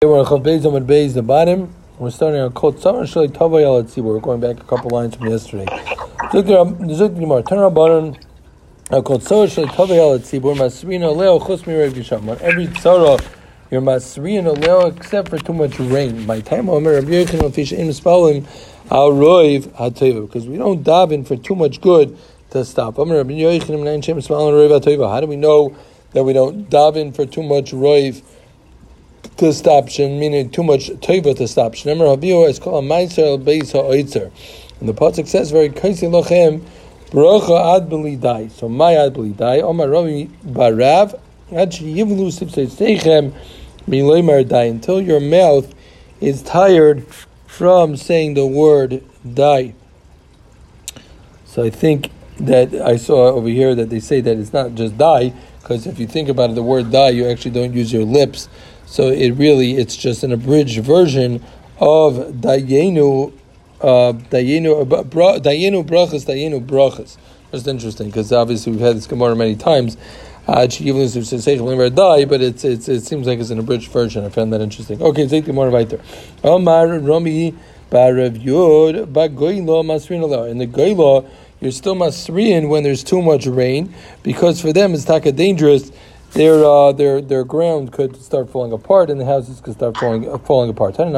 We're on Beis, the bottom. We're starting on Kol Tzamar Shalei Tavay Al. We're going back a couple lines from yesterday. Zuk Gemara, turn our button. Kol Tzamar Shalei Tavay Al Tzibur, Masrina Leo Chus Mirev Gisham. On every tzara, you're Masrina Leo except for too much rain. My time, Omer Rabbi Yechon Fish In Spalim Al Roiv HaTeva. Because we don't daven for too much good to stop. Omer Rabbi Yechon Nine Shem Spalim Roiv HaTeva. How do we know that we don't daven for too much roiv? To meaning too much teva to stop shin. Remember, Habiyo is called a meiser al beis ha'oitzer. And the pasuk says very kaisi lochem bracha ad belidai. So my ad belidai. Omar Ravi barav ad sheyivlu sipseichem miloymar dai until your mouth is tired from saying the word die. So I think that I saw over here that they say that it's not just die, because if you think about it, the word die, you actually don't use your lips. So it really it's just an abridged version of Dayenu uh, Dayenu uh, Dayenu brachas Dayenu brachas. Just interesting because obviously we've had this Gemara many times. Uh, die, but it's, it's it seems like it's an abridged version. I found that interesting. Okay, take the more weiter. Omar Rami Barav Yud Bagoylo Masrin In the Goylo, you're still Masrin when there's too much rain because for them it's taka dangerous their uh, their their ground could start falling apart, and the houses could start falling uh, falling apart. Look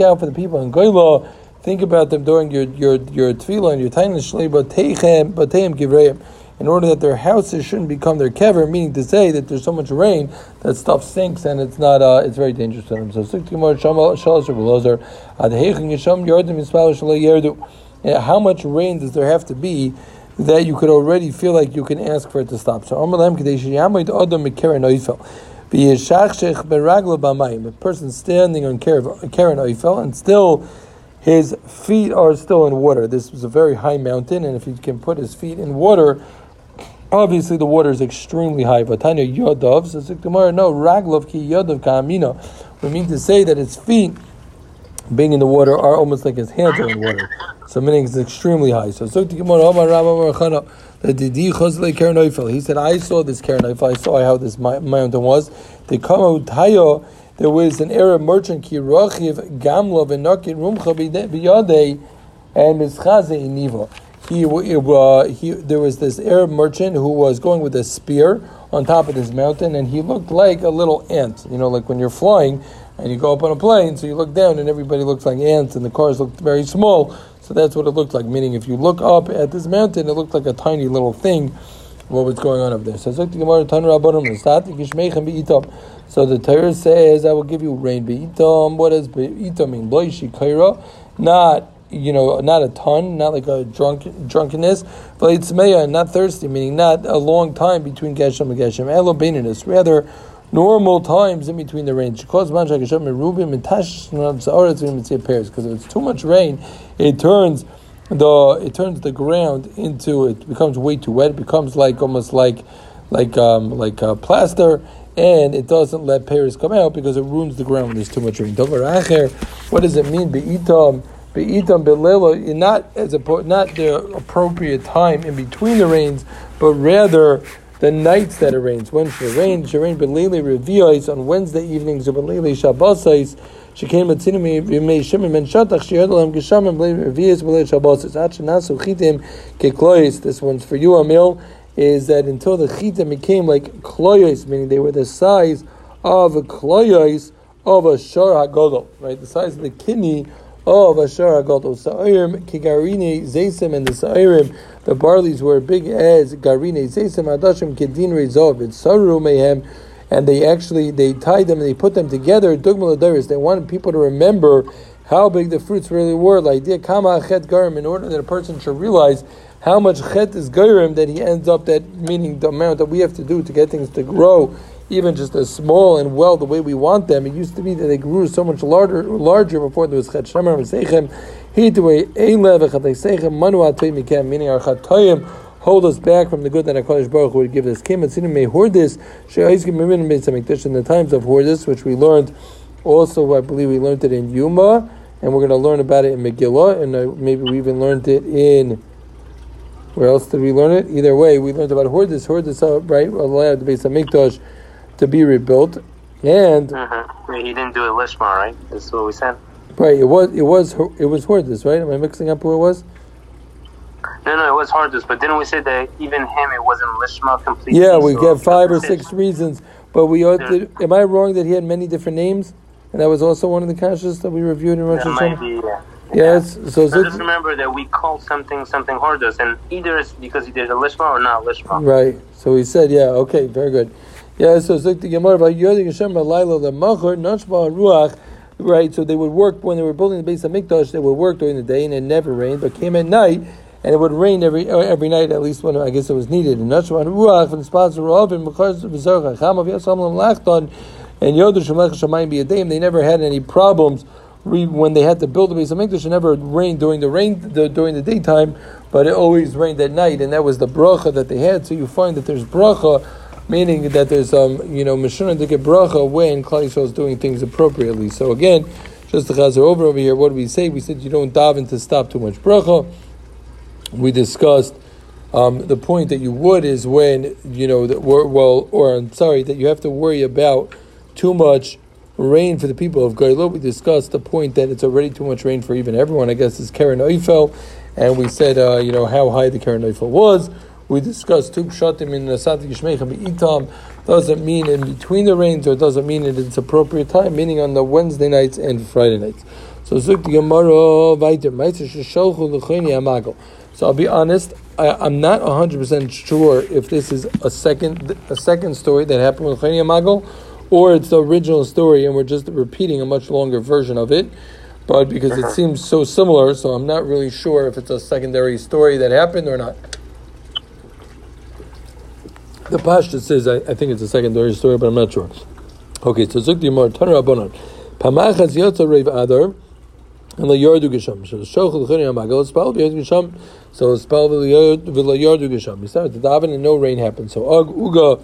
out for the people in Goyla. Think about them during your your your tefillah and your tiny in order that their houses shouldn't become their kever, meaning to say that there's so much rain that stuff sinks and it's not uh, it's very dangerous to them. So how much rain does there have to be that you could already feel like you can ask for it to stop? So, a person standing on Karen Oifel and still his feet are still in water. This is a very high mountain, and if he can put his feet in water, obviously the water is extremely high. Vatanya Yodov says no, Raglov ki Yodov Kamino. We mean to say that his feet being in the water are almost like his hands are in water. So meaning it's extremely high. So Karen He said, I saw this Karen I saw how this mountain was. The Kamo Tayo, there was an Arab merchant Kirochiv Gamlov and Nakit Rumcha Biyade and Mischaze Iniva. He, uh, he, there was this Arab merchant who was going with a spear on top of this mountain, and he looked like a little ant. You know, like when you're flying and you go up on a plane, so you look down and everybody looks like ants, and the cars look very small. So that's what it looked like. Meaning, if you look up at this mountain, it looked like a tiny little thing. What was going on up there? So the Torah says, "I will give you rain." Beitam. What does beitam mean? Loishi kaira, not you know, not a ton, not like a drunk drunkenness, but it's not thirsty, meaning not a long time between geshem and geshem. Elo rather normal times in between the rain. Because if it's too much rain, it turns the it turns the ground into it becomes way too wet. It becomes like almost like like um, like uh, plaster, and it doesn't let pears come out because it ruins the ground when there's too much rain. What does it mean? Be'itam be'itam belela, not as a not the appropriate time in between the rains, but rather the nights that it rains. When should it rain? It should rain Belili Revios on Wednesday evenings Belili Shabbosais. She came at Sinimi Yimei Shimon Ben Shatach. She heard Gesham and Belili Revios Belili Shabbosais. Achanasu Chitim Keklois. This one's for you, Amil. Is that until the Chitim became like Kloyos, meaning they were the size of a Kloyos of a Shor HaGodol, right? The size of the kidney Oh, of Ashar HaGodol. Sa'irim Kigarine Zaysim and the Sa'irim the barleys were big as garine zesim adashim kedin rezov. It's saru mehem, and they actually they tied them and they put them together. Dugmaladaris. They wanted people to remember how big the fruits really were. Like the kama chet garim, in order that a person should realize how much chet is garim that he ends up that meaning the amount that we have to do to get things to grow even just as small and well the way we want them. It used to be that they grew so much larger, larger before there was chet shemer and Sechem. meaning our chatoyim hold us back from the good that HaKadosh Baruch Hu would give us. Kim and may hoard this, in the times of Hordis, which we learned also, I believe we learned it in Yuma, and we're going to learn about it in Megillah, and uh, maybe we even learned it in Where else did we learn it? Either way, we learned about Hordis. Hordis, uh, right, allowed the base of Mikdash to be rebuilt, and mm-hmm. he didn't do it lishma, right? This is what we said. Right. It was. It was. It was Hordis, right? Am I mixing up who it was? No, no, it was Hordis. But didn't we say that even him, it wasn't lishma completely? Yeah, we so five or six reasons. But we. Yeah. Did, am I wrong that he had many different names? And that was also one of the kashas that we reviewed in Rosh Hashanah. Yeah. Yes. So, so just remember that we call something something Hordis, and either it's because he did a lishma or not lishma. Right. So he said, yeah, okay, very good. Yeah. So Gemara Hashem Laila the Nashma Ruach. Right. So they would work when they were building the base of Mikdash. They would work during the day and it never rained, but came at night. And it would rain every uh, every night, at least when I guess it was needed. And Nashma Ruach from the sponsor of and and Yoder Shemelech Shemayim B'Yadeim. They never had any problems when they had to build the base of Mikdash, it never rained during the rain the, during the daytime, but it always rained at night, and that was the bracha that they had. So you find that there's bracha, meaning that there's um you know mishuna to get bracha when Klal Yisrael is doing things appropriately. So again, just to chazer over over here, what do we say? We said you don't daven to stop too much bracha. We discussed. Um, the point that you would is when you know that well, or I'm sorry that you have to worry about too much rain for the people of Gailo. We discussed the point that it's already too much rain for even everyone. I guess is Karen Eifel, and we said uh, you know how high the Karen Eifel was. We discussed two pshatim in Nasat Yishmechem Itam. Doesn't mean in between the rains, or doesn't mean in its appropriate time, meaning on the Wednesday nights and Friday nights. So Zuk the Gemara weiter. So I'll be honest, I, am not hundred percent sure if this is a second a second story that happened with Cheni Amagel or it's the original story and we're just repeating a much longer version of it. But because it uh-huh. seems so similar, so I'm not really sure if it's a secondary story that happened or not. The Pashta says, I, I, think it's a secondary story, but I'm not sure. Okay, so Zukti Mar, Tanar Abonon. Pamachas Yotza Rev Adar, and the Yardu Gesham. So Shochel Chini Amagal, Spal Yardu Gesham. So Spal Vila Yardu Gesham. He started to daven and no rain happened. So Ug Uga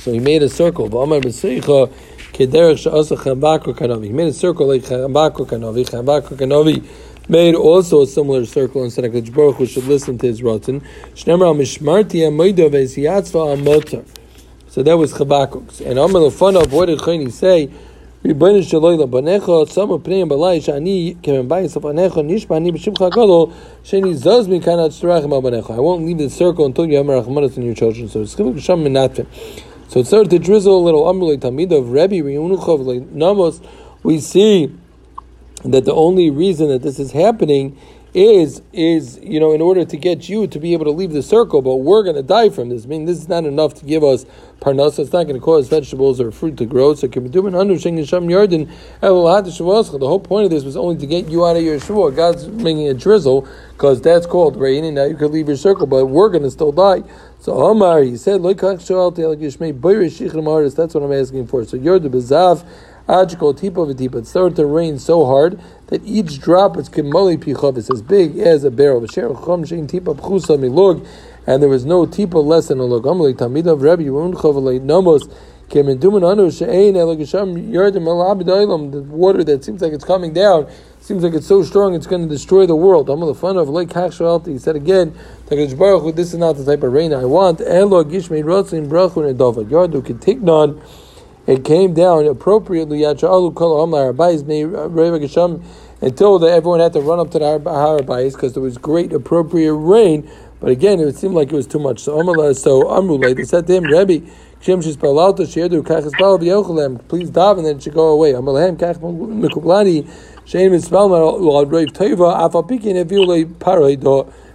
so he made a circle. He made a circle like Chambakro Kanovi. Chambakro Kanovi made also a similar circle and said HaKadosh Baruch Hu should listen to his rotten. Shnemar Mishmarti Amoida Ve'esiyatzva Amotar. So that was Chabakuk's. And Amar Lefanav, what did Chayni say? ריבונו של עולם, בניך שמו פניהם בלי שאני כמבייס לפניך נשבע אני בשמך הגדול שאני זז מכאן עד שתרחם על בניך. I won't leave the circle until you have merachmanas in your children. So it's Chibuk Menatfim. So it started to drizzle a little. Amrulay Tamid of Rebbe Reunuchov Namos. We see that the only reason that this is happening is is you know in order to get you to be able to leave the circle, but we're going to die from this. I mean, this is not enough to give us parnasa. It's not going to cause vegetables or fruit to grow. So. The whole point of this was only to get you out of your shul. God's making a drizzle because that's called rain, and now you could leave your circle, but we're going to still die. So Omar, he said, That's what I'm asking for. So you're the bezav. It started to rain so hard that each drop is kimoli pichav. It's as big as a barrel. And there was no tipa less than a log. Amalei tamidav Rabbi Yunchav nomos. The water that seems like it's coming down seems like it's so strong it's going to destroy the world. He said again, this is not the type of rain I want. It came down appropriately until the, everyone had to run up to the Harabais because there was great appropriate rain. But again, it seemed like it was too much. So Amrullah, so Amrullah, they said to him, Rebbe, Please daven, then it should go away.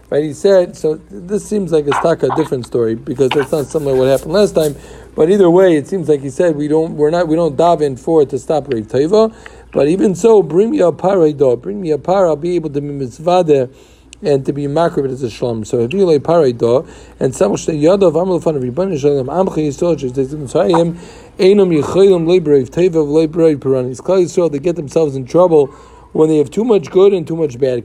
Right, he said, so this seems like a staka different story because that's not similar to what happened last time. But either way, it seems like he said we don't we're not we don't daven for it to stop Reiv Teva. But even so, bring me a paraido, bring me a par, I'll be able to be mitzvah and to be makrib as a shalom. So lay paraido and samach yadav of ribbon shalom amcha yisrael him einam yichayim leibrave teva leibrave paranis. Klal Yisrael they get themselves in trouble when they have too much good and too much bad.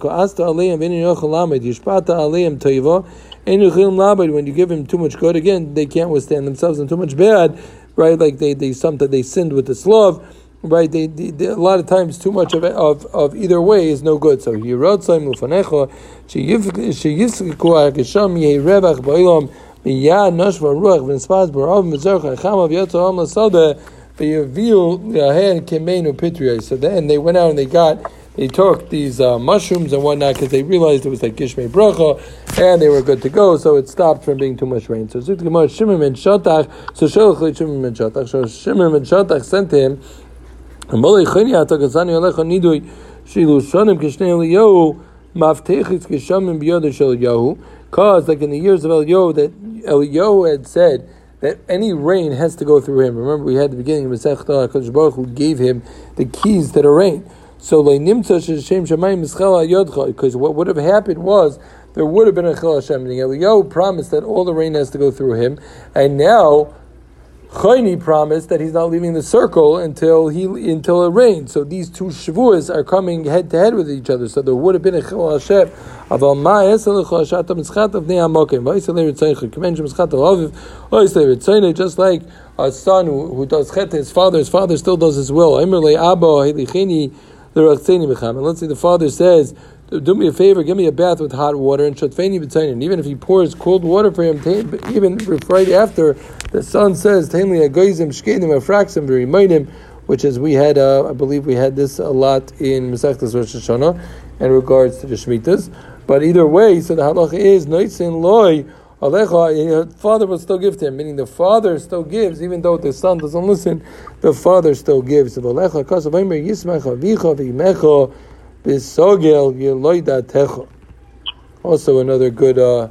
When you give him too much good, again, they can't withstand themselves, and too much bad, right? Like they they something they sinned with this love. right? They, a lot of times too much of, of of either way is no good. So yirotzayim lufanecha sheyifku hakisham yehi revach ba'olam miyad nashva ruach v'nispaz barav mizarcha chamav yotzam lasada v'yaviu yahen kemenu pitriya. So then they went out and they got they took these uh, mushrooms and whatnot because they realized it was like Gishmei Bracha and they were good to go, so it stopped from being too much rain. So Zuk Gemara Shimon ben Shatach, so Sholach Shimon ben Shatach, so Shimon ben Shatach sent him, Amalei Chini Atakazani Alecha Nidui Shilu Shonim Kishnei Eliyahu Maftechitz Kishamim Biyod Shel Yahu, because like in the years of Eliyahu that Eliyahu had said that any rain has to go through him. Remember, we had the beginning of Masech Hakadosh Baruch who gave him the keys to the rain. So leinimtza shem shemayim ischel yodcha, because what would have happened was there would have been a chil Hashem. Eliyahu promised that all the rain has to go through him, and now Chayni promised that he's not leaving the circle until he until it rains. So these two shavuos are coming head to head with each other. So there would have been a chil Hashem. Aval ma esel chil mitzchat of ne'amokim. V'yisel le'ritzayich. K'mensh mitzchat alaviv. V'yisel le'ritzayich. Just like a son who, who does chet his father, his father still does his will. Emir le'abo helichini the And let's say the father says, do me a favor, give me a bath with hot water and shatfeni b'tzayin. Even if he pours cold water for him, even right after the son says, "Tainli agoyzim shkedim afraxim v'rimayim," which is we had, uh, I believe we had this a lot in Masechtas Rosh Hashanah in regards to the shmitas. But either way, so the halacha is noitzin loy Alecha, your father will still give to him, meaning the father still gives, even though the son doesn't listen, the father still gives. Alecha, kasavaymer yismecha vicha v'imecha b'sogel yeloidatecha. Also, another good, uh,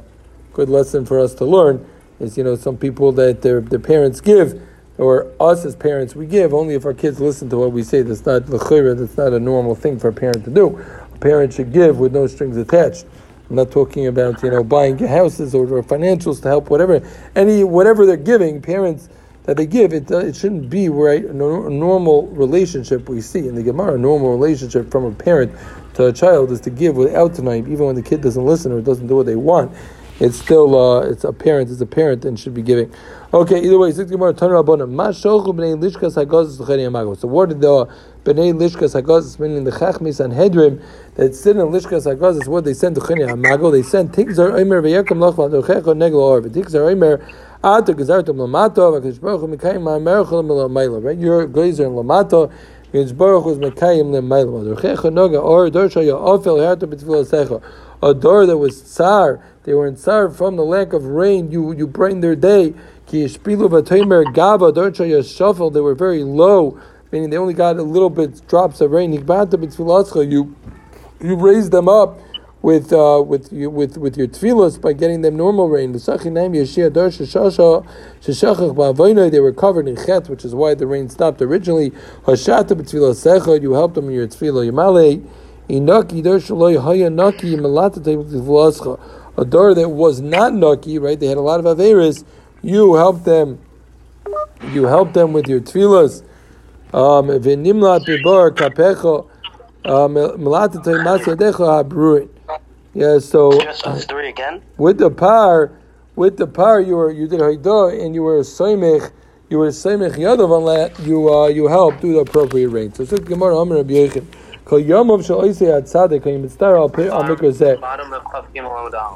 good lesson for us to learn is, you know, some people that their, their parents give, or us as parents, we give only if our kids listen to what we say. That's not l'chira, that's not a normal thing for a parent to do. A parent should give with no strings attached. I'm not talking about you know buying houses or, or financials to help whatever any whatever they're giving parents that they give it uh, it shouldn't be right a, normal relationship we see in the Gemara. A normal relationship from a parent to a child is to give without tonight even when the kid doesn't listen or doesn't do what they want it's still uh, it's a parent it's a parent and should be giving okay either way so what did the bnei lishkas hagazos meaning the chachmei Sanhedrin that sit in Lishkas Hagaz is what they sent to Chini Hamago. They sent Tigzar Omer v'Yakam Lachva Dochecho Neglo Or. Tigzar Omer Ata Gazartum Lamato V'Kadosh Baruch Hu Mekayim Ma'amerachol L'Mayla. Right, your glazer in Lamato. Baruch is Mekayim Or Dorsha Ya'ofel Harta B'Tfilah Secho. A door that was tsar, they were in tsar from the lack of rain. You you brighten their day. Ki Yishpilu V'Toimer Gava Dorsha Yashofel. They were very low meaning they only got a little bit drops of rain. You you raise them up with uh, with with with your tefillos by getting them normal rain. They were covered in chet, which is why the rain stopped originally. You helped them in your tefillah. A door that was not naki, right? They had a lot of averis. You helped them. You helped them with your tefillas. Um, uh, yeah, so with the par, with the par, you were you did haidah and you were a soimech, you were a soimech yadav on that you uh, you helped do the appropriate rain. So Suk Gemara Amar Rabbi Yechim. Kol yomov shel oisei ad tzaddik kol yimitztar al pir al mikra zeh.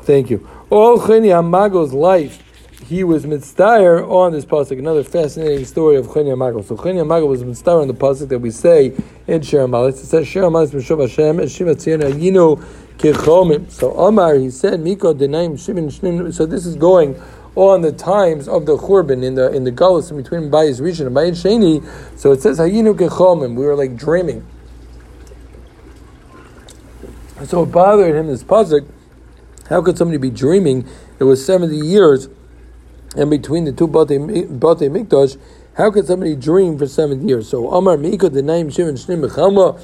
Thank you. All cheni hamago's life he was mitzdayer on this pasuk. Another fascinating story of Chenia Magel. So Chenia Magel was mitzdayer on the pasuk that we say in Shir It says Shir Amalis Mishov Hashem and Shiva Tziyana Yinu Kechomim. So Omar he said Miko Denaim Shimon Shnin. So this is going on the times of the Churban in the in the Gullus in between Bayis Rishon and Bayis Sheni. So it says Hayinu Kechomim. We were like dreaming. So it bothered him this pasuk. How could somebody be dreaming? It was seventy years and between the two Batei Mikdash, how could somebody dream for 70 years? So Amar Mika the name Shimon Shnim Mechalma.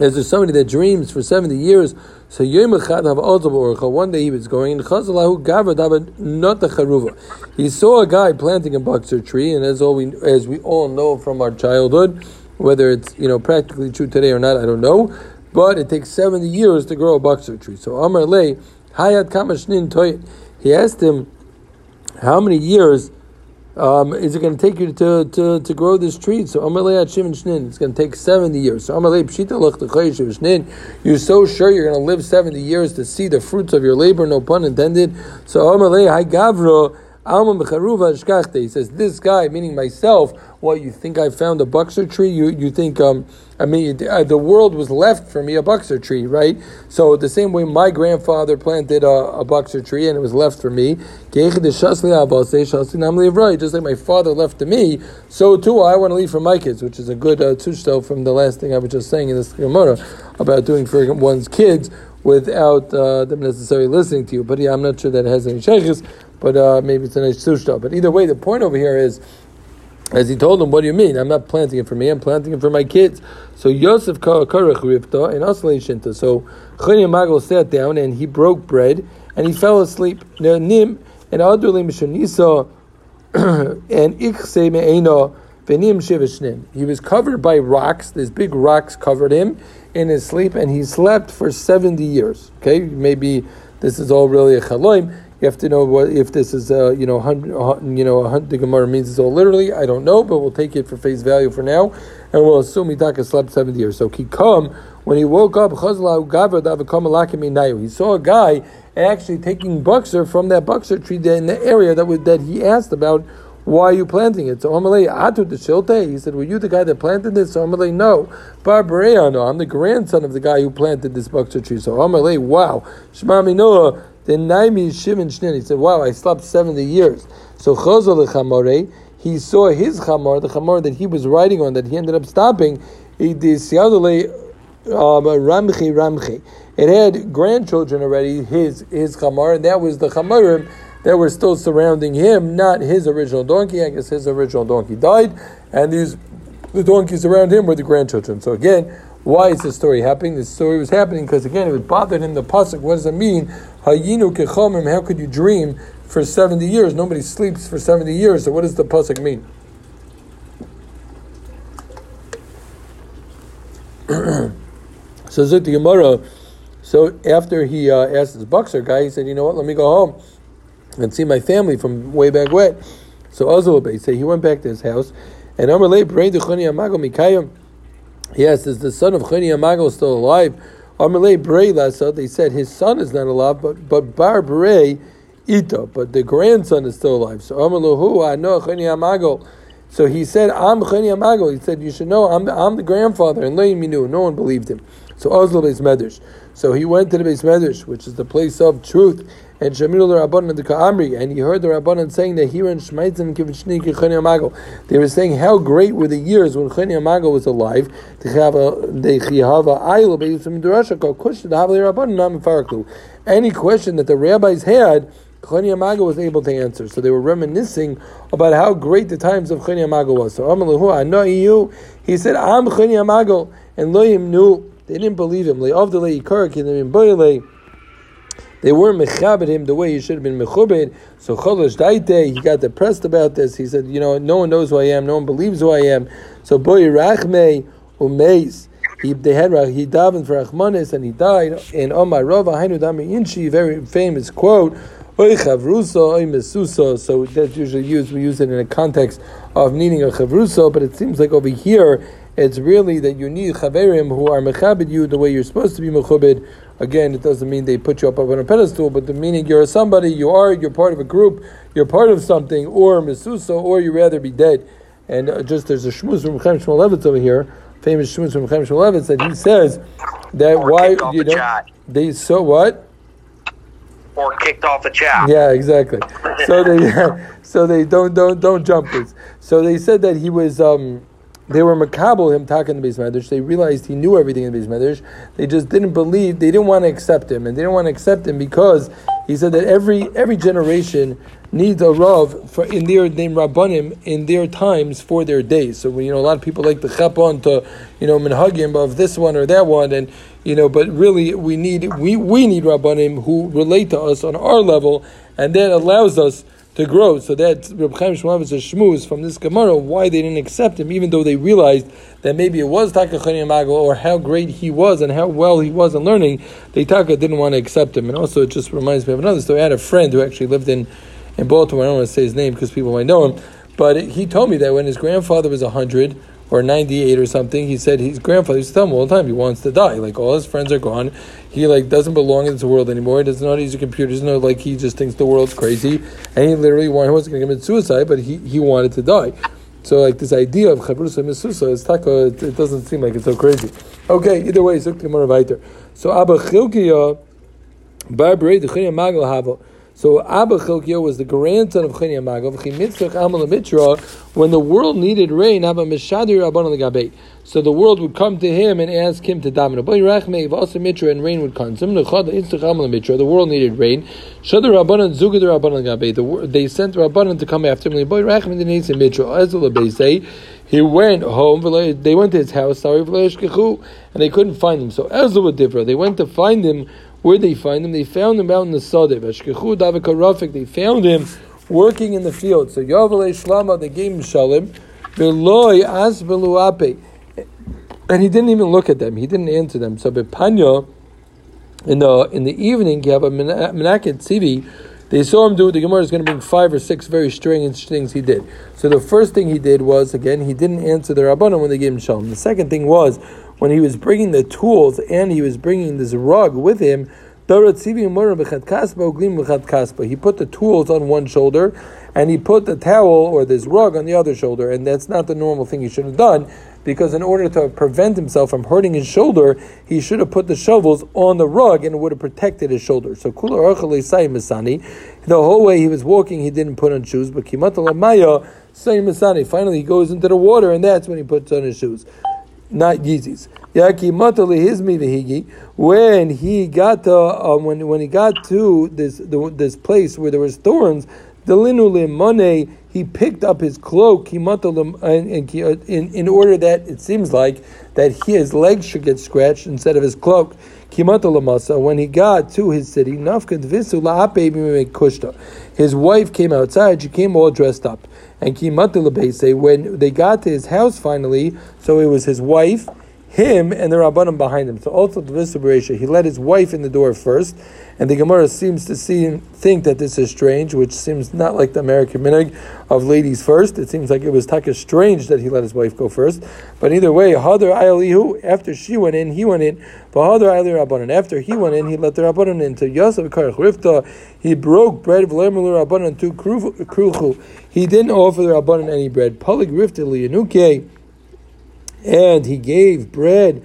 Is there somebody that dreams for seventy years? So Yom Echad Orcha. One day he was going in Chazalahu Gavad not the Charuva. He saw a guy planting a boxer tree, and as all we as we all know from our childhood, whether it's you know practically true today or not, I don't know. But it takes seventy years to grow a boxer tree. So Amar Lei Hayat Kamashnin. He asked him how many years um, is it going to take you to, to, to grow this tree? So Amalei Shim and Shnin, it's going to take 70 years. So Amalei Pshita Lach Shnin, you're so sure you're going to live 70 years to see the fruits of your labor, no pun intended. So Amalei Hai Gavro, he says, this guy, meaning myself, what, you think I found a boxer tree? You, you think, um, I mean, uh, the world was left for me a boxer tree, right? So the same way my grandfather planted a, a tree and it was left for me, just like my father left to me, so too I want to leave for my kids, which is a good uh, from the last thing I was just saying in this Gemara about doing for one's kids without uh, them necessarily listening to you. But yeah, I'm not sure that has any shaykhs, but uh, maybe it's a nice sushta. But either way, the point over here is, as he told him, what do you mean? I'm not planting it for me, I'm planting it for my kids. So Yosef Karach Rivta and Aslei Shinta. So Chani Magal sat down and he broke bread and he fell asleep. Nim and Adurli Mishonisa and Ichse Me'ena Venim Shivishnim. He was covered by rocks, these big rocks covered him in his sleep, and he slept for 70 years. Okay, maybe this is all really a chaloim. You have to know what if this is a you know hundred you know a hundred The Gemara means it's all literally. I don't know, but we'll take it for face value for now, and we'll assume Mitaka slept seventy years. So Kikom, when he woke up, he saw a guy actually taking buxer from that buxer tree in the area that was, that he asked about why are you planting it? So Amalei Atu the Shilte, he said, Were you the guy that planted this? So Amalei, no. Barbareano, I'm the grandson of the guy who planted this buxer tree. So Amalei, wow. Shmami Noah, the Naimi Shimon Shnin. He said, Wow, I slept 70 years. So Chazal Chamore, he saw his chamor, the chamor that he was riding on, that he ended up stopping. He um, Ramchi Ramchi. It had grandchildren already, his his chamor, and that was the chamorim that were still surrounding him, not his original donkey. I guess his original donkey died, and these the donkeys around him were the grandchildren. So again, why is this story happening? This story was happening because again it was bothered him. The pasuk. What does it mean? Hayinu kechomim. How could you dream for seventy years? Nobody sleeps for seventy years. So what does the pasuk mean? so Gemara. So after he uh, asked his boxer guy, he said, "You know what? Let me go home." and see my family from way back when. So Ozil say he went back to his house, and Amalei prayed to Amago Mikayim. Yes, is the son of Chani Amago still alive? Amalei Bray Lasa, they said his son is not alive, but but Bar Bray Ito, but the grandson is still alive. So Amaluhu, I know Chani Amago. So he said, I'm Chani Amago. He said, You should know, I'm the, I'm the grandfather. And Leim knew. No one believed him. So Oslo Beis Medrash. So he went to the Beis Medrash, which is the place of truth and Shamiru the Rabbanan the Ka'amri, and he heard the Rabbanan saying that here in Shmaitzim Kivishni Chani Amago, they were saying how great were the years when Chani Amago was alive. They have a they have a aisle based from Durasha called Kush the Any question that the rabbis had, Chani Amago was able to answer. So they were reminiscing about how great the times of Chani Amago was. So I know you. He said, I'm Chani Amago, and Loyim knew. They didn't believe him. They weren't mechabed him the way he should have been mechubed. So cholosh daite, he got depressed about this. He said, you know, no one knows who I am, no one believes who I am. So boy rachme umeis. He, they had he davened for Achmanis and he died. In Omar Rava Hainu Dami Inchi, very famous quote. So that's usually used. We use it in a context of needing a chavruso, but it seems like over here it's really that you need chaverim who are mechabed you the way you're supposed to be mechabed. Again, it doesn't mean they put you up on a pedestal, but the meaning you're somebody, you are, you're part of a group, you're part of something, or misusa, or you'd rather be dead. And uh, just there's a shmuz from Chaim Shmulevitz over here, famous shmuz from Chaim Shmulevitz, that he says that or why you know the they so what or kicked off the chat. Yeah, exactly. So they so they don't don't don't jump this. So they said that he was um they were makabel him talking the Beis Medrash. They realized he knew everything in the Medrash. They just didn't believe. They didn't want to accept him, and they didn't want to accept him because he said that every every generation needs a rav for in their name rabbanim in their times for their days. So you know a lot of people like to chap on to you know minhagim of this one or that one, and you know, but really we need we we need rabbanim who relate to us on our level, and that allows us to grow. So that Reb Chaim Shmulevitz shmuz from this Gemara why they didn't accept him, even though they realized that maybe it was Taka Mago or how great he was and how well he was in learning. They Taka didn't want to accept him, and also it just reminds me of another story. I had a friend who actually lived in in Baltimore. I don't want to say his name because people might know him. But he told me that when his grandfather was 100 or 98 or something, he said his grandfather used to tell him all the time he wants to die. Like all his friends are gone. He like doesn't belong in this world anymore. He doesn't know how to use a computer. Doesn't know like he just thinks the world's crazy. And he literally wanted, he wasn't going to commit suicide, but he, he wanted to die. So like this idea of chabrusa misusa is taka, it, it, doesn't seem like it's so crazy. Okay, either way, zuk gemara. So Abba Chilkiya, bar berei the magal havo. So Abba Chilkiah was the grandson of Chini Amagav. When the world needed rain, Abba Mishadir Rabban Gabei. So the world would come to him and ask him to daven. Mitra and rain would come. The world needed rain. Shadar. They sent Rabbanan to come after him. He went home. They went to his house. Sorry, and they couldn't find him. So Ezra would differ. They went to find him where they find him? They found him out in the Sadeh. They found him working in the field. So Yavalei Shlama, they gave him Shalim. Veloy as. And he didn't even look at them. He didn't answer them. So Bepanya, in the in the evening, you have a Menaket Tzivi. They saw him do it. The Gemara is going to bring five or six very strange things he did. So the first thing he did was, again, he didn't answer the Rabbanon when they gave him Shalom. The second thing was, when he was bringing the tools and he was bringing this rug with him, he put the tools on one shoulder and he put the towel or this rug on the other shoulder, and that's not the normal thing he should have done because in order to prevent himself from hurting his shoulder, he should have put the shovels on the rug and it would have protected his shoulder. So the whole way he was walking, he didn't put on shoes, but finally he goes into the water and that's when he puts on his shoes not Yeezys. When he got to um, when when he got to this the, this place where there was thorns, he picked up his cloak in, uh, in, in order that it seems like that his legs should get scratched instead of his cloak. When he got to his city, his wife came outside. She came all dressed up. And when they got to his house finally, so it was his wife, him, and the Rabbanim behind him. So also the Visabresha, he let his wife in the door first, and the Gemara seems to see think that this is strange, which seems not like the American minig of ladies first. It seems like it was taka strange that he let his wife go first. But either way, Hadar after she went in, he went in. But Hadar Ayali after he went in, he let the Rabbanan into Yosef Karach Rifta. He broke bread of Rabbanan to Kruchu. He didn't offer the Rabbanan any bread. Palik Rifta Lianuke. And he gave bread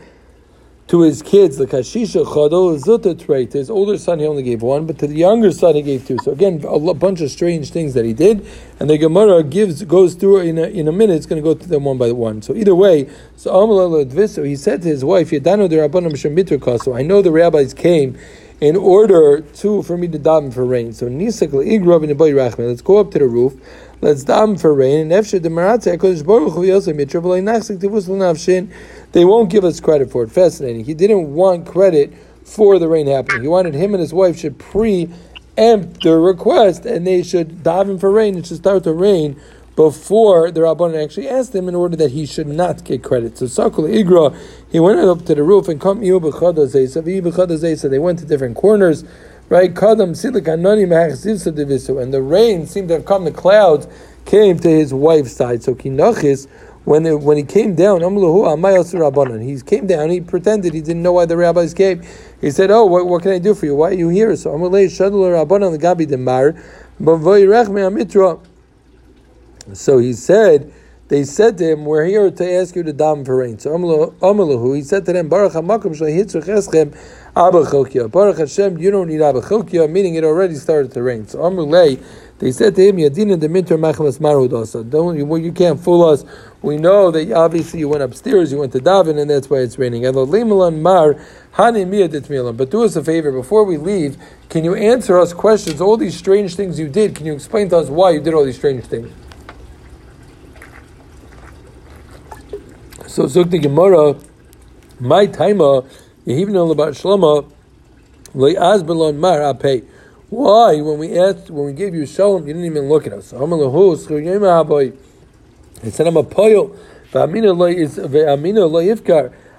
to his kids, the kashisha chadol zuta tray. To his older son, he only gave one, but to the younger son, he gave two. So again, a bunch of strange things that he did, and the Gemara gives goes through in a, in a minute. It's going to go through them one by one. So either way, so Adviso, he said to his wife, "Yadanu de So I know the rabbis came in order to for me to daven for rain. So nisak Let's go up to the roof. Let's daven for rain. And after the maratze, Hakadosh Baruch Hu Yosem Yitrav Nachzik Tivus L'Navshin. They won't give us credit for it. Fascinating. He didn't want credit for the rain happening. He wanted him and his wife should preempt their request and they should daven for rain. It should start to rain before the Rabbanan actually asked him in order that he should not get credit. So Sakul Igra, he went up to the roof and come they went to different corners. Right? Kadam and the rain seemed to have come, the clouds came to his wife's side. So Kinachis when it, when he came down, he came down. He pretended he didn't know why the rabbis came. He said, "Oh, what, what can I do for you? Why are you here?" So amalei shadul rabbanon gabi demar, So he said, they said to him, "We're here to ask you to dam for rain." So he said to them, "Baruch Baruch Hashem, you don't need Abba meaning it already started to rain. So Amrulay, they said to him, Yadina the minter machamas marud Don't you, you can't fool us. We know that obviously you went upstairs, you went to Davin, and that's why it's raining. And Elolimalan Mar but do us a favor, before we leave, can you answer us questions? All these strange things you did, can you explain to us why you did all these strange things? So Zukti Gemara, my timer, uh, Yehivna about Shlama, Le'az Mar Apei. Why, when we asked, when we gave you shalom, you didn't even look at us? He said, I'm a poil.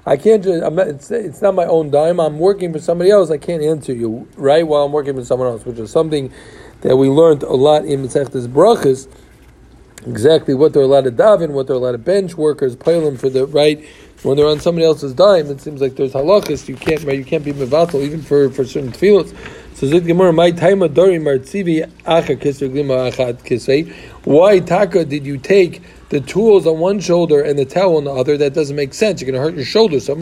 I can't just, I'm it's, it's not my own dime. I'm working for somebody else. I can't answer you, right? While I'm working for someone else, which is something that we learned a lot in Masechtas Brachas. Exactly what they're allowed to daven, what they're allowed to bench workers, pay them for the right when they're on somebody else's dime. It seems like there's halachas you can't right, you can't be mevatel even for for certain tefillos. So Zid Gemara, my time dori martzivi acha kisr glima achat kisei. Why taka did you take the tools on one shoulder and the towel on the other? That doesn't make sense. You're going to hurt your shoulder. So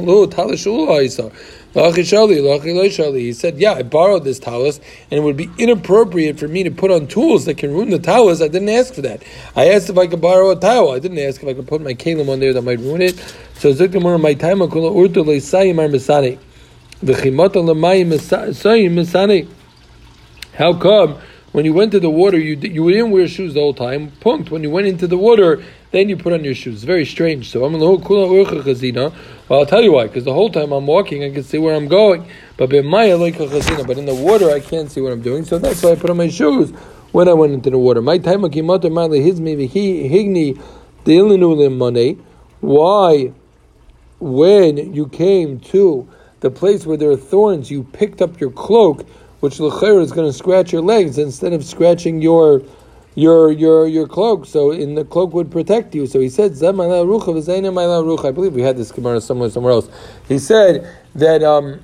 he said, "Yeah, I borrowed this talus, and it would be inappropriate for me to put on tools that can ruin the talus. I didn't ask for that. I asked if I could borrow a towel. I didn't ask if I could put my kalim on there that might ruin it." So my time misani. How come when you went to the water you you didn't wear shoes the whole time? Punked. When you went into the water, then you put on your shoes. Very strange. So I'm well, I'll tell you why. Because the whole time I'm walking, I can see where I'm going. But but in the water, I can't see what I'm doing. So that's why I put on my shoes when I went into the water. My time he higni. Why, when you came to the place where there are thorns, you picked up your cloak, which l'cher is going to scratch your legs instead of scratching your your your your cloak. So in the cloak would protect you. So he said, I believe we had this Gemara somewhere somewhere else. He said that um,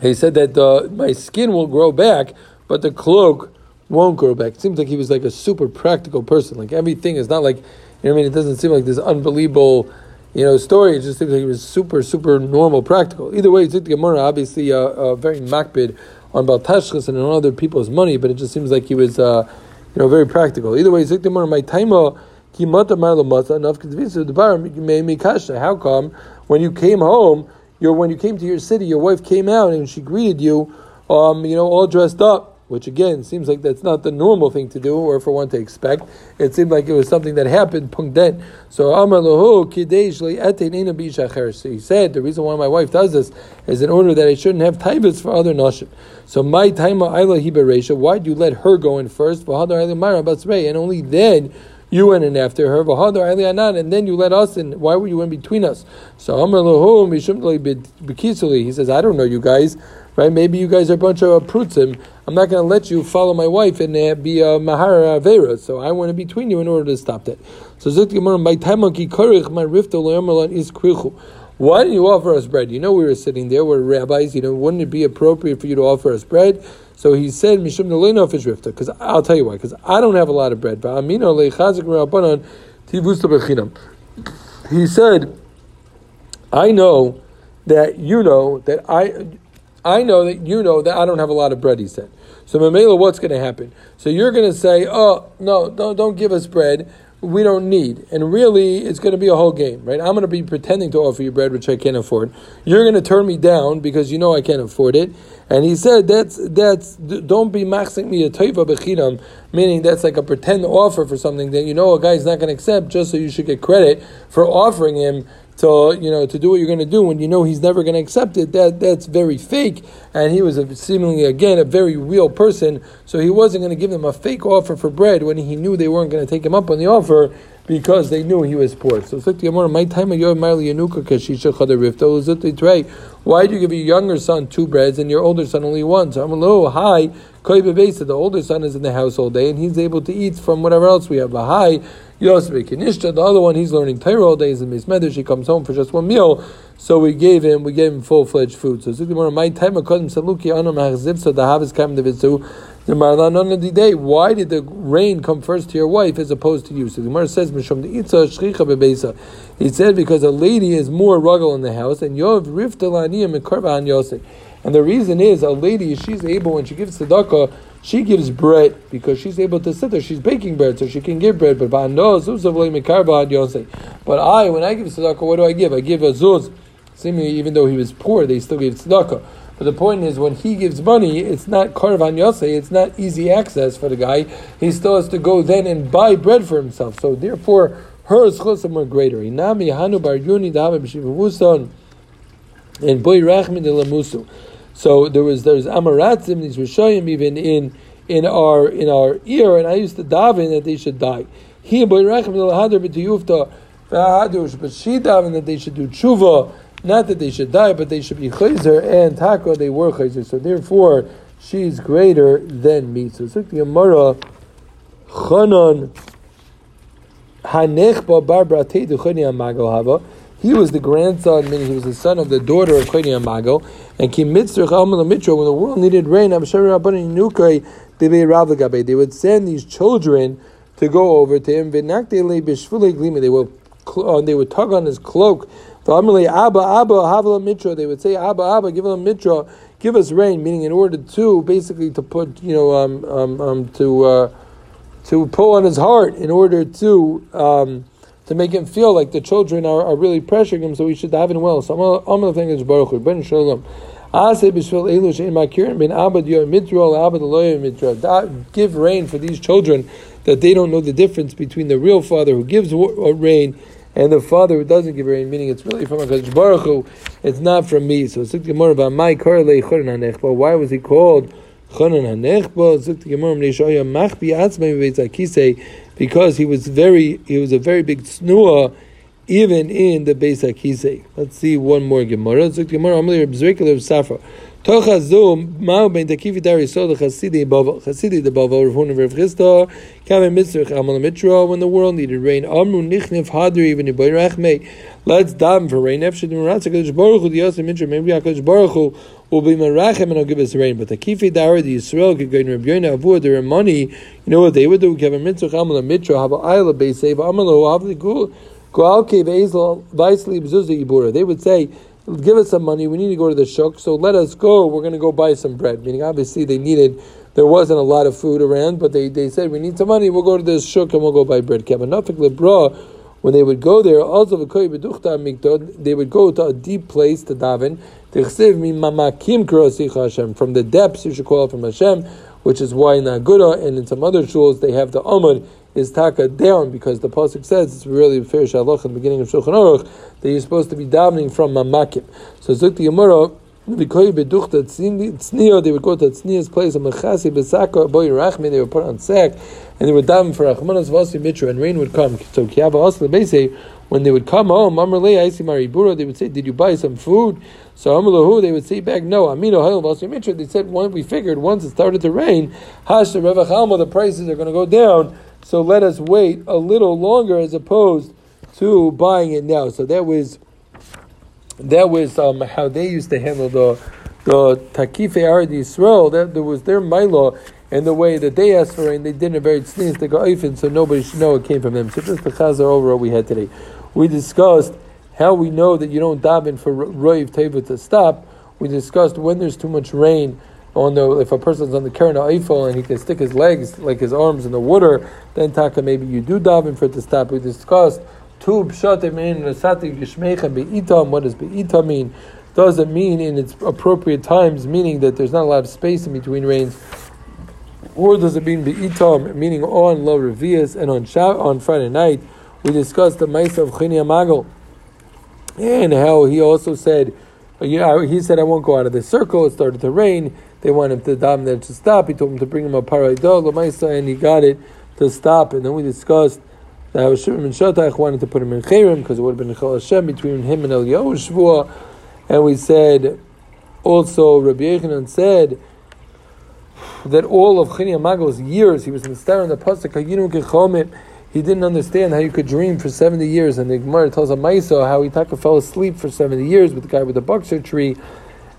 he said that uh, my skin will grow back, but the cloak won't grow back. It seems like he was like a super practical person. Like everything is not like you know. I mean, it doesn't seem like this unbelievable you know, story. It just seems like he was super, super normal, practical. Either way, Zit Gemara obviously uh, uh, very makbid on Baltashkas and on other people's money, but it just seems like he was, uh, you know, very practical. Either way, Zit Gemara, my the How come when you came home, your when you came to your city, your wife came out and she greeted you, um, you know, all dressed up which again seems like that's not the normal thing to do or for one to expect. It seemed like it was something that happened. So So he said the reason why my wife does this is in order that I shouldn't have taibas for other nashim. So my taima ayla hiberesha. Why do you let her go in first? And only then you went in after her, and then you let us in. Why were you in between us? So he says, I don't know you guys right? Maybe you guys are a bunch of prutzim. I'm not going to let you follow my wife and uh, be a mahara avera. So I want to between you in order to stop that. So Zuk Gemara, my taimaki korich my rifta is krichu. Why didn't you offer us bread? You know we were sitting there, we're rabbis. You know, wouldn't it be appropriate for you to offer us bread? So he said, "Mishum neleino fish rifta." Because I'll tell you why. Because I don't have a lot of bread. He said, "I know that you know that I I know that you know that I don't have a lot of bread, he said. So Mamela, what's going to happen? So you're going to say, oh, no, don't, don't give us bread. We don't need. And really, it's going to be a whole game, right? I'm going to be pretending to offer you bread, which I can't afford. You're going to turn me down because you know I can't afford it. And he said, that's, that's, don't be maxing me a toiva bechidam, meaning that's like a pretend offer for something that you know a guy's not going to accept just so you should get credit for offering him to you know to do what you're going to do when you know he's never going to accept it that that's very fake and he was a, seemingly again a very real person so he wasn't going to give them a fake offer for bread when he knew they weren't going to take him up on the offer because they knew he was poor. So my time of Why do you give your younger son two breads and your older son only one? So I'm a little high. The older son is in the house all day and he's able to eat from whatever else we have. A high Yosef. The other one, he's learning Torah all day. He's in Mismedrash. He comes home for just one meal. So we gave him, we gave him full fledged food. So Zikimara, my time akodim saluki anam. So the on the day. Why did the rain come first to your wife as opposed to you? So the Gemara says. He said because a lady is more ruggle in the house, and Yov rifta laniyim and Yosef. And the reason is a lady, she's able when she gives tzedakah she gives bread because she's able to sit there. She's baking bread, so she can give bread. But but I, when I give tzedakah, what do I give? I give a zuz. Seemingly, even though he was poor, they still gave tzedakah. But the point is, when he gives money, it's not karvan yosei, it's not easy access for the guy. He still has to go then and buy bread for himself. So therefore, her schos are greater. Inami hanu bar yuni and boy rachmin de lamusu. So there was there's amaratzim these rishayim even in in our in our ear, and I used to daven that they should die. He but she daven that they should do tshuva, not that they should die, but they should be chayzer and taka they were chayzer. So therefore, she's greater than me. So it's the Gemara Chanan Hanechba bar Bratei Duchoni Amago Hava. He was the grandson, meaning he was the son of the daughter of Choni Amago. And Kim Mitzrach Amal Mitra, when the world needed rain, they would send these children to go over to him. They would, uh, they would tug on his cloak. Abba, Abba. They would say, Abba, Abba, give him Mitra, give us rain, meaning in order to, basically to put, you know, um, um, um, to, uh, to pull on his heart in order to, um, to make him feel like the children are, are really pressuring him, so he should him well. So I'm going to thank his Baruch Hu. Give rain for these children that they don't know the difference between the real father who gives uh, rain and the father who doesn't give rain, meaning it's really from a Baruch Hu, it's not from me. So why was he called because he was very he was a very big snua even in the Beis Hakisei. Let's see one more Gemara. Gemara Amalei Safra. Tochazu Mao Ben Takifi Dari Sol Chasidi Bava Chasidi the Bava Rav Huna Rav Chisda Kamen Mitzrach Amal when the world needed rain Amru Nichnif Hadri even Iboy Rachmei Let's daven for rain. Efshid Miratz Hakadosh Baruch Hu the Yosef Mitra maybe Hakadosh Baruch Hu will be Merachem and will give us rain. But the Kifi Dara the Yisrael could go in Rabbi Yonah Avu their money. You know what they would do? Kevin Mitzrach Amal Mitra Haba Ayla Beisev Amal Avli Gul. They would say, give us some money, we need to go to the shuk, so let us go, we're going to go buy some bread. Meaning, obviously, they needed, there wasn't a lot of food around, but they, they said, we need some money, we'll go to the shuk and we'll go buy bread. When they would go there, also they would go to a deep place to daven. From the depths, you should call it from Hashem, which is why in Aguda and in some other shuls they have the Amud is taka down because the pasuk says it's really fair shalach in the beginning of Shulchan Aruch that you're supposed to be davening from mamakim. So Zuk the Gemara. They would go to Tzniya's place, they would put on sack, and they would daven for Achmanas Vasi Mitra, and rain would come. So when they would come home, they would say, Did you buy some food? So Amrlahu, they would say back, No, Amino Hail Vasi Mitra, they said, We figured once it started to rain, Hasha Revachalma, the prices are going to go down. So let us wait a little longer as opposed to buying it now. So that was that was um, how they used to handle the the takife Arad Yisrael. That there was their milo and the way that they asked for it, and they didn't very sneeze to go oifen, so nobody should know it came from them. So just the chazar over what we had today. We discussed how we know that you don't daven for roiv teva to stop. We discussed when there's too much rain on the if a person's on the Keren Ofel and he can stick his legs like his arms in the water, then taka maybe you do daven for it to stop. We discussed two pshatim in nasati gishmeichem beitam. What does beitam mean? Does it mean in its appropriate times, meaning that there's not a lot of space in between rains? Or does it mean beitam, meaning on low revias and on Shabbat, on Friday night? We discussed the Maisa of Choni Hamagel and how he also said, he said, I won't go out of the circle. It started to rain. They wanted to dam there to stop. He told him to bring him a paraydol, lamaisa, and he got it to stop. And then we discussed that Shimon ben Shatach wanted to put him in Chayrim because it would have been Chol Hashem between him and Eliyahu Shvua. And we said also Rabbi Yochanan said that all of Chini Amago's years he was in the star in the pasuk He didn't understand how you could dream for 70 years. And the Gemara tells a Maisa how he fell asleep for 70 years with the guy with the buckshot tree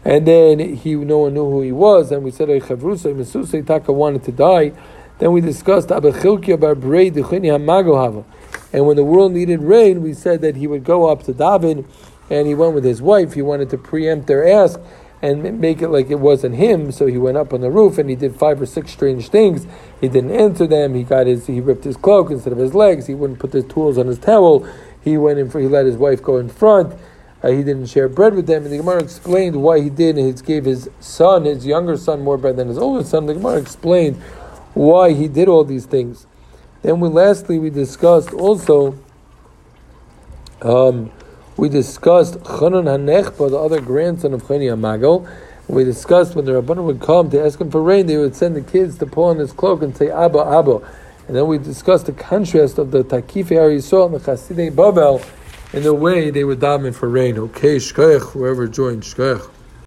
and then he no one knew who he was, and we said Chavrusa Mesusay Taka wanted to die. Then we discussed Abachilkia Bar Brei Dechini Hamagohava. And when the world needed rain, we said that he would go up to Davin, and he went with his wife. He wanted to preempt their ask and make it like it wasn't him. So he went up on the roof and he did five or six strange things. He didn't answer them. He got his he ripped his cloak instead of his legs. He wouldn't put his tools on his towel. He went in for he let his wife go in front uh, he didn't share bread with them. And the Gemara explained why he did. He gave his son, his younger son, more bread than his older son. The Gemara explained why he did all these things. Then we lastly we discussed also. Um, we discussed Chanan Hanechba, the other grandson of Chani Amago. We discussed when the Rabbanim would come to ask him for rain, they would send the kids to pull on his cloak and say Abba Abba. And then we discussed the contrast of the Takif Arisol and the Chasidei Bavel in the way they would daven for rain. Okay, shkoich, whoever joined, shkoich.